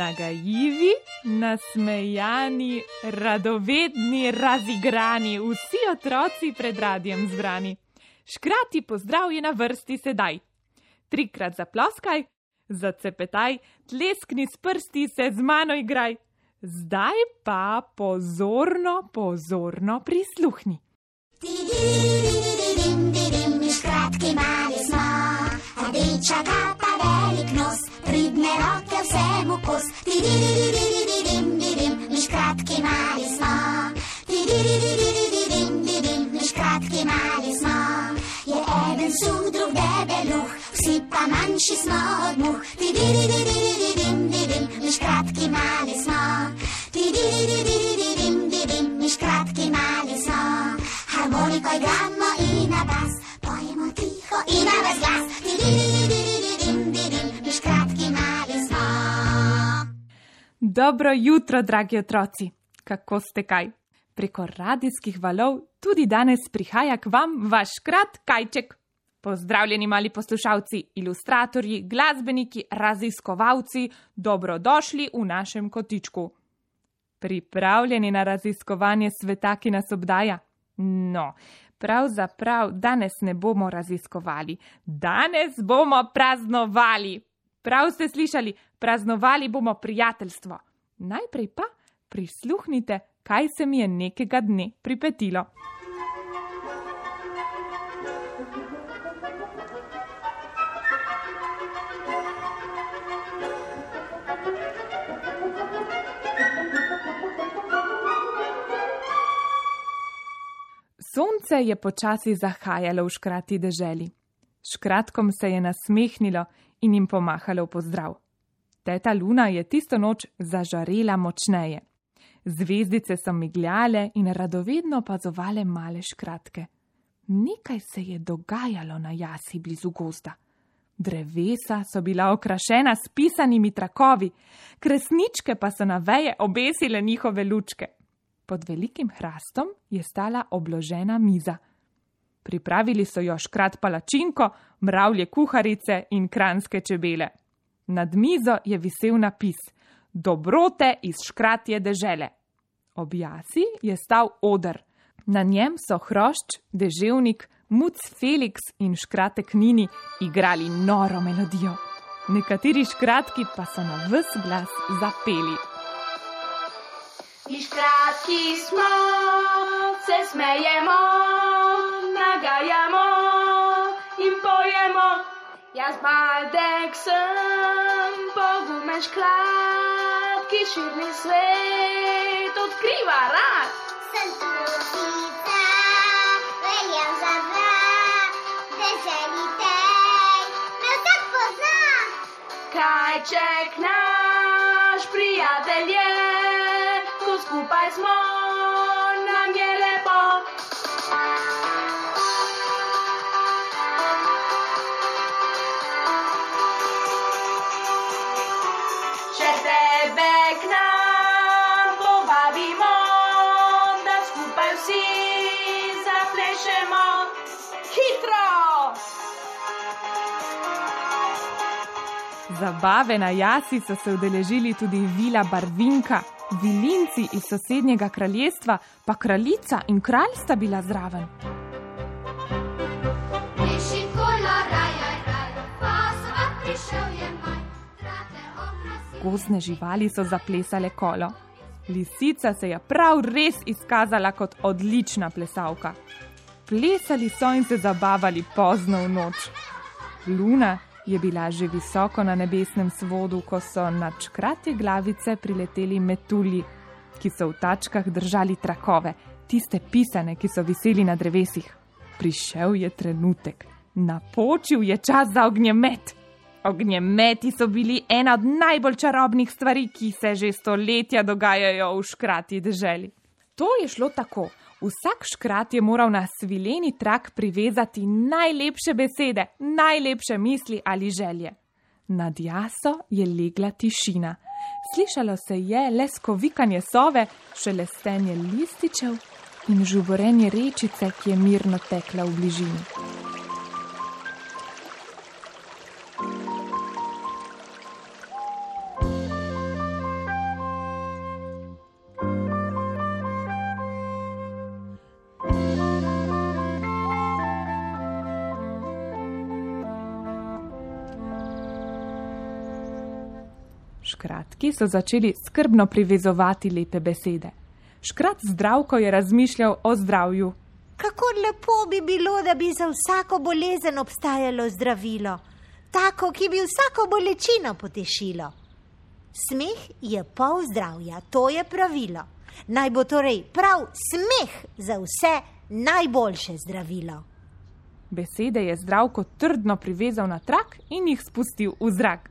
Nagajivi, nasmejani, radovedni, razigrani, vsi otroci pred radijem zbrani. Škrati pozdrav je na vrsti sedaj. Trikrat zaploskaj, zacepetaj, tleskni s prsti se z mano igraj. Zdaj pa pozorno, pozorno prisluhni. Škratki mali smo, rdeča kapa, velik nos, pridne roke vsemu kos. Mi škratki mali smo, mi škratki mali smo. Je eden suh, drug debeluh, vsi pa manjši smo od muh. Mi škratki mali smo, mi škratki mali smo. Harmoniko igramo in na bas, pojemo tiho in na Dobro jutro, dragi otroci. Kako ste kaj? Preko radijskih valov tudi danes prihaja k vam vaš krat kajček. Pozdravljeni mali poslušalci, ilustratorji, glasbeniki, raziskovalci, dobrodošli v našem kotičku. Pripravljeni na raziskovanje sveta, ki nas obdaja? No, pravzaprav danes ne bomo raziskovali, danes bomo praznovali. Prav ste slišali, praznovali bomo prijateljstvo. Najprej pa prisluhnite, kaj se mi je nekega dne pripetilo. Sonce je počasi zahajalo v škrati deželi. Škratkom se je nasmehnilo in jim pomahalo v pozdrav. Teta Luna je tisto noč zažarela močneje. Zvezdice so migljale in radovedno opazovale male škratke. Nekaj se je dogajalo na jasi blizu gozda. Drevesa so bila okrašena s pisanimi trakovi, kresničke pa so na veje obesile njihove lučke. Pod velikim hrastom je stala obložena miza. Pripravili so jo škrat palačinko, mravlje kuharice in kranske čebele. Nad mizo je visel napis: Dobrote iz škratje dežele. Ob jasi je stal odr. Na njem so hrošč, deževnik, muc Felix in škratek Nini igrali noro melodijo. Nekateri škratki pa so na vs glas zapeli. Mi škratki smo, se smejemo, Jaz baldek sem, pogumen škrat, ki širni svet odkriva rad. Sem trosica, veljam za vrat, deželi tej, me vsak pozna. Kajček naš prijatelj je, ko skupaj smo, Zabave na jasi so se udeležili tudi Vila Barvinka, vilinci iz sosednjega kraljestva, pa kraljica in kralj sta bila zraven. Gozdne živali so zaplesale kolo. Lisica se je prav res izkazala kot odlična plesalka. Plesali so in se zabavali pozno v noč. Luna je bila že visoko na nebesnem svodu, ko so nad škrate glavice prileteli metulji, ki so v tačkah držali trakove, tiste pisane, ki so viseli na drevesih. Prišel je trenutek, napočil je čas za ognjemet. Ognjemeti so bili ena od najbolj čarobnih stvari, ki se že stoletja dogajajo v škrati deželi. To je šlo tako. Vsak škrat je moral na svileni trak privezati najlepše besede, najlepše misli ali želje. Nad jaso je legla tišina. Slišalo se je le skovikanje sove, šelestenje lističev in žuborenje rečice, ki je mirno tekla v bližini. Škratki so začeli skrbno privezovati lepe besede. Škrat zdravko je razmišljal o zdravju. Kako lepo bi bilo, da bi za vsako bolezen obstajalo zdravilo, tako, ki bi vsako bolečino potešilo. Smeh je pol zdravja, to je pravilo. Naj bo torej prav smeh za vse najboljše zdravilo. Besede je zdravko trdno privezal na trak in jih spustil v zrak.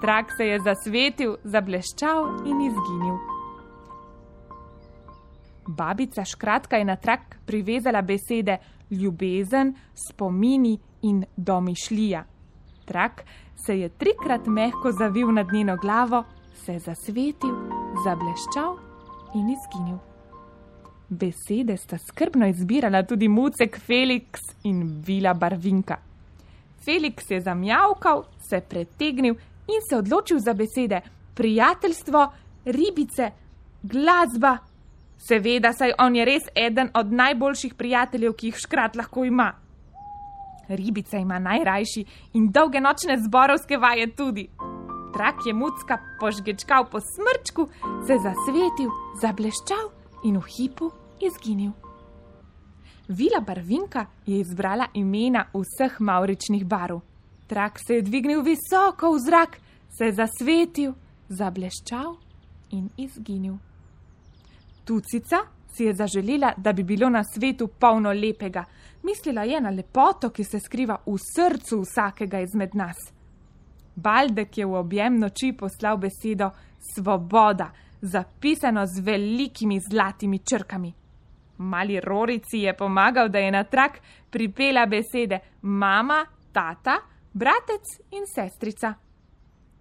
Trak se je zasvetil, zableščal in izginil. Babica škratka je na trak privezala besede ljubezen, spomini in domišljija. Trak se je trikrat mehko zavil nad njeno glavo, se zasvetil, zableščal in izginil. Besede sta skrbno izbirala tudi mucek Felix in Vila Barvinka. Felix je zamjavkal, se pretegnil in se odločil za besede prijateljstvo, ribice, glasba. Seveda, saj on je res eden od najboljših prijateljev, ki jih škrat lahko ima. Ribica ima najrajši in dolge nočne zborovske vaje tudi. Trak je mucka požgečkal po smrčku, se zasvetil, zableščal in v hipu izginil. Vila Barvinka je izbrala imena vseh mauričnih barv. Trak se je dvignil visoko v zrak, se zasvetil, zableščal in izginil. Tucica si je zaželela, da bi bilo na svetu polno lepega. Mislila je na lepoto, ki se skriva v srcu vsakega izmed nas. Baldek je v objem noči poslal besedo svoboda, zapisano z velikimi zlatimi črkami. Mali Rorici je pomagal, da je na trak pripela besede mama, tata, bratec in sestrica.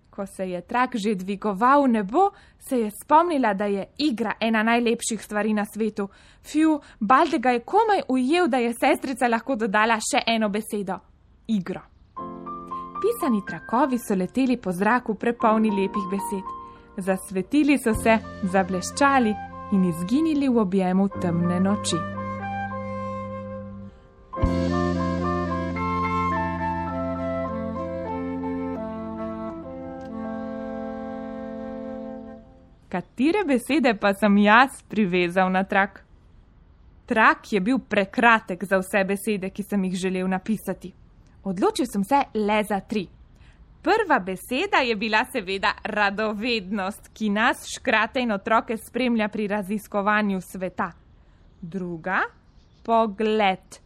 Ko se je trak že dvigoval v nebo, se je spomnila, da je igra ena najlepših stvari na svetu. Fju, Baldega je komaj ujel, da je sestrica lahko dodala še eno besedo: igro. Pisani trakovi so leteli po zraku, prepolni lepih besed. Zasvetili so se, zableščali in izginili v objemu temne noči. Katere besede pa sem jaz privezal na trak? Trak je bil prekratek za vse besede, ki sem jih želel napisati. Odločil sem se le za tri. Prva beseda je bila seveda radovednost, ki nas, škrate in otroke, spremlja pri raziskovanju sveta. Druga pogled.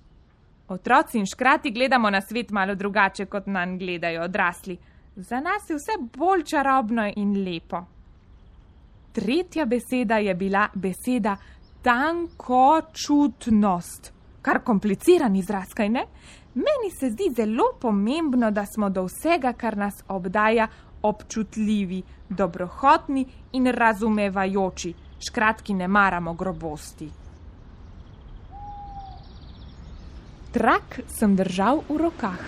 Otroci in škrati gledamo na svet malo drugače, kot nam gledajo odrasli. Za nas je vse bolj čarobno in lepo. Tretja beseda je bila beseda tankočutnost, kar kompliciran izraz, kaj ne? Meni se zdi zelo pomembno, da smo do vsega, kar nas obdaja, občutljivi, dobrohotni in razumevajoči. Škratki ne maramo grobosti. Trak sem držal v rokah.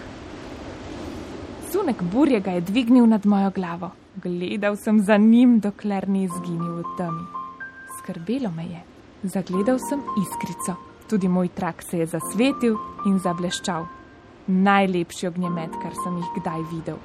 Sunek burje ga je dvignil nad mojo glavo. Gledal sem za njim, dokler ni izginil v temi. Skrbelo me je. Zagledal sem iskrico. Tudi moj trak se je zasvetil in zableščal. Najlepši ognjemet, kar sem jih kdaj videl.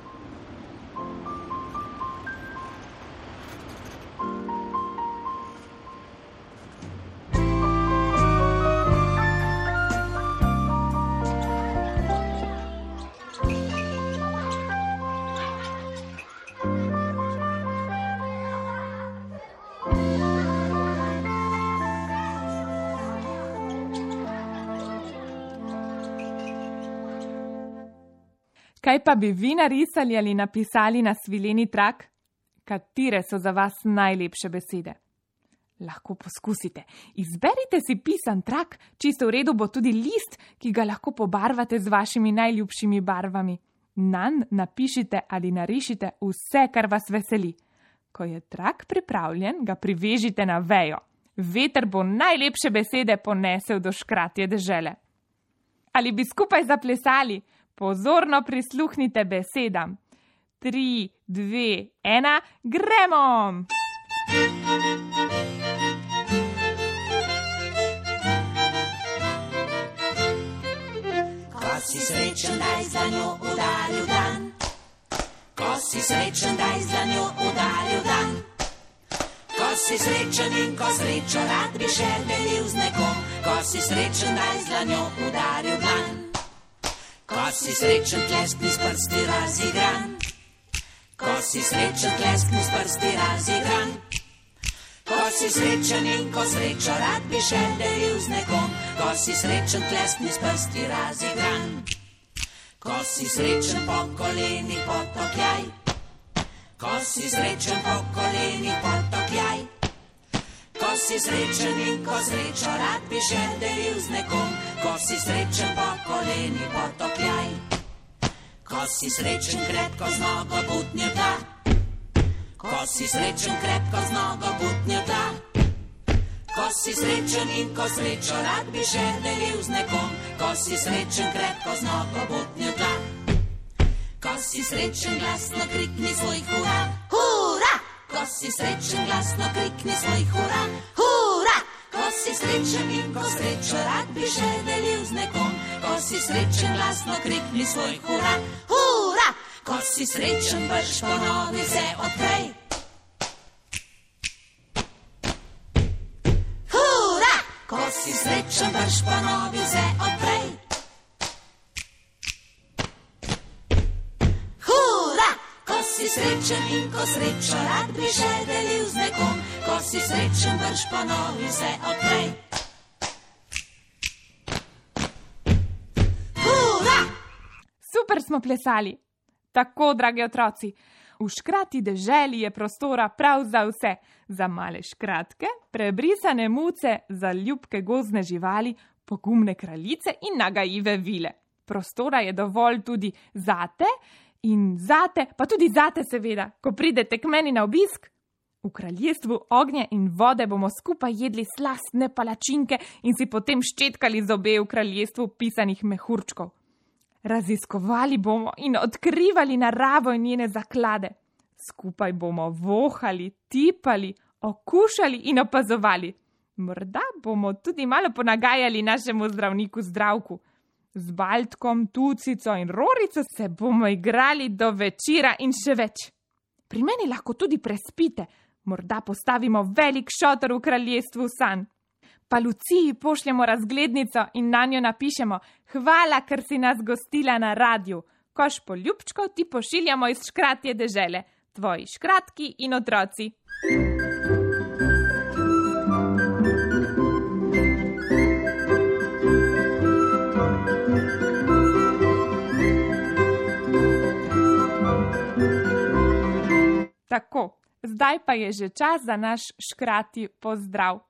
Kaj pa bi vi narisali ali napisali na svileni trak? Katere so za vas najlepše besede? Lahko poskusite. Izberite si pisan trak, čisto v redu bo tudi list, ki ga lahko pobarvate z vašimi najljubšimi barvami. Nan napišite ali narišite vse, kar vas veseli. Ko je trak pripravljen, ga privežite na vejo. Veter bo najlepše besede ponesel do škratje dežele. Ali bi skupaj zaplesali? Pozorno prisluhnite besedam. Tri, dve, ena, gremo! Ko si srečen, daj za njo udaril dan. Ko si srečen, daj za njo udaril dan. Ko si srečen in ko srečo rad bi še delil z nekom, ko si srečen, daj za njo udaril dan. Ko si srečen, kleskni s prsti razigran. Ko si srečen, kleskni s prsti razigran. Ko si srečen in ko srečo rad bi še delil z nekom, ko si srečen, kleskni s prsti razigran. Ko si srečen po koleni potokljaj, ko si srečen po koleni potokljaj. Si srečen in ko srečo rad bi še delil z nekom, ko si srečen po koleni potokljaj. Ko si srečen krepko z nogo butnje ta, ko si srečen krepko z nogo butnje ta. Ko si srečen in ko srečo rad bi še delil z nekom, ko si srečen krepko z nogo butnje ta. Ko si srečen glasno krikni svoj hura, hura! Si srečen glasno krikni svoj hura, hura! Ko si srečen in ko srečo rad bi še delil z nekom, ko si srečen glasno krikni svoj hura, hura! Ko si srečen brž ponovi se odprej. Hura! Ko si srečen brž ponovi se odprej. Srečen in ko srečo rad bi še delil z nekom, ko si srečen brž ponovi se odprej. Hura! Super smo plesali. Tako, dragi otroci, v škrati deželi je prostora prav za vse. Za male škratke, prebrisane muce, za ljubke gozne živali, pogumne kraljice in nagajive vile. Prostora je dovolj tudi zate in zate, pa tudi zate, seveda, ko pridete k meni na obisk. V kraljestvu ognja in vode bomo skupaj jedli slastne palačinke in si potem ščetkali zobe v kraljestvu pisanih mehurčkov. Raziskovali bomo in odkrivali naravo in njene zaklade. Skupaj bomo vohali, tipali, okušali in opazovali. Morda bomo tudi malo ponagajali našemu zdravniku zdravku. Z Baltkom, Tucico in Rorico se bomo igrali do večera in še več. Pri meni lahko tudi prespite, morda postavimo velik šotor v kraljestvu san. Pa Luciji pošljemo razglednico in na njo napišemo: Hvala, ker si nas gostila na radiju. Koš poljubčkov ti pošiljamo iz škratje dežele, tvoji škratki in otroci. Tako, zdaj pa je že čas za naš škrati pozdrav.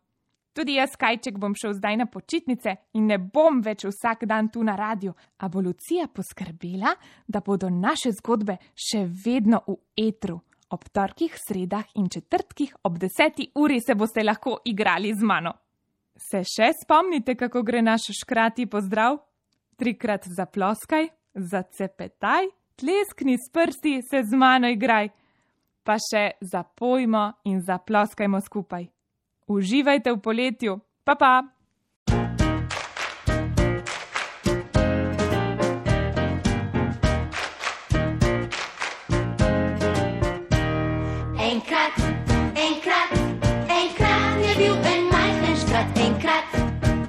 Tudi jaz, kajček, bom šel zdaj na počitnice in ne bom več vsak dan tu na radiju, a bo Lucija poskrbela, da bodo naše zgodbe še vedno v etru. Ob torkih, sredah in četrtkih ob deseti uri se boste lahko igrali z mano. Se še spomnite, kako gre naš škrati pozdrav? Trikrat zaploskaj, zacepetaj, tleskni s prsti, se z mano igraj. Pa še zapojmo in zaploskajmo skupaj. Uživajte v poletju, pa pa! Enkrat, enkrat, enkrat je bil en majhen škrat, enkrat,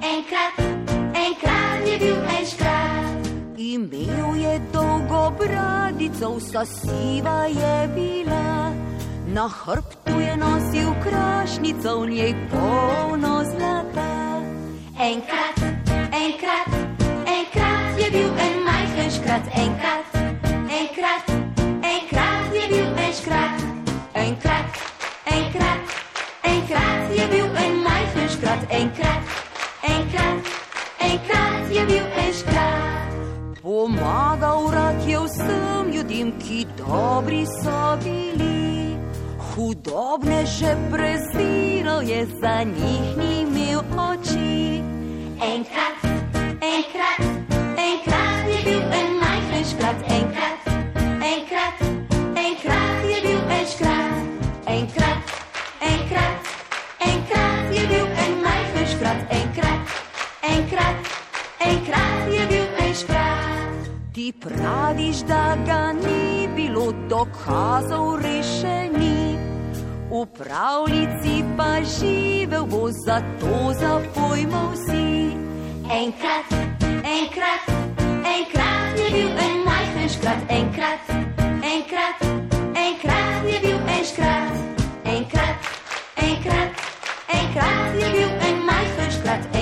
enkrat, enkrat je bil en škrat. Imel je dolgo bradico, vsa siva je bila. Na hrbtu je nosil krašnico, v njej polno zlata. Enkrat, enkrat, enkrat je bil en majhen škrat, enkrat, enkrat, enkrat je bil en škrat. Enkrat, enkrat, enkrat je bil en majhen škrat, enkrat, enkrat, enkrat je bil en škrat. Pomagal rad je vsem ljudem, ki dobri so bili. Hudobne že preziral je, za njih ni imel oči. Enkrat, enkrat, enkrat je bil en majhen škrat, enkrat, enkrat, enkrat je bil en škrat. Enkrat, enkrat, enkrat je bil en majhen škrat, enkrat, enkrat, enkrat je bil en škrat. Ti praviš, da ga ni bilo dokazov rešeni. V pravljici pa živel bo, zato zapojmo vsi. Enkrat, enkrat, enkrat je bil en majhen škrat, enkrat, enkrat, enkrat je bil en škrat, enkrat, enkrat, enkrat je bil en majhen škrat.